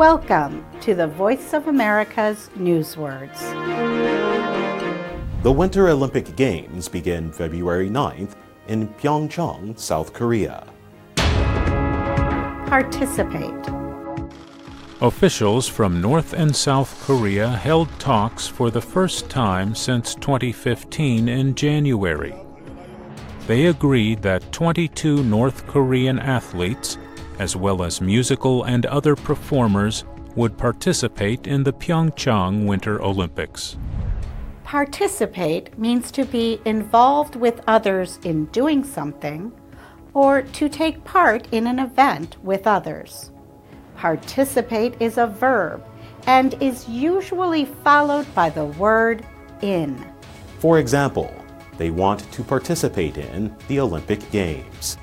Welcome to the Voice of America's Newswords. The Winter Olympic Games begin February 9th in Pyeongchang, South Korea. Participate. Officials from North and South Korea held talks for the first time since 2015 in January. They agreed that 22 North Korean athletes as well as musical and other performers, would participate in the Pyeongchang Winter Olympics. Participate means to be involved with others in doing something or to take part in an event with others. Participate is a verb and is usually followed by the word in. For example, they want to participate in the Olympic Games.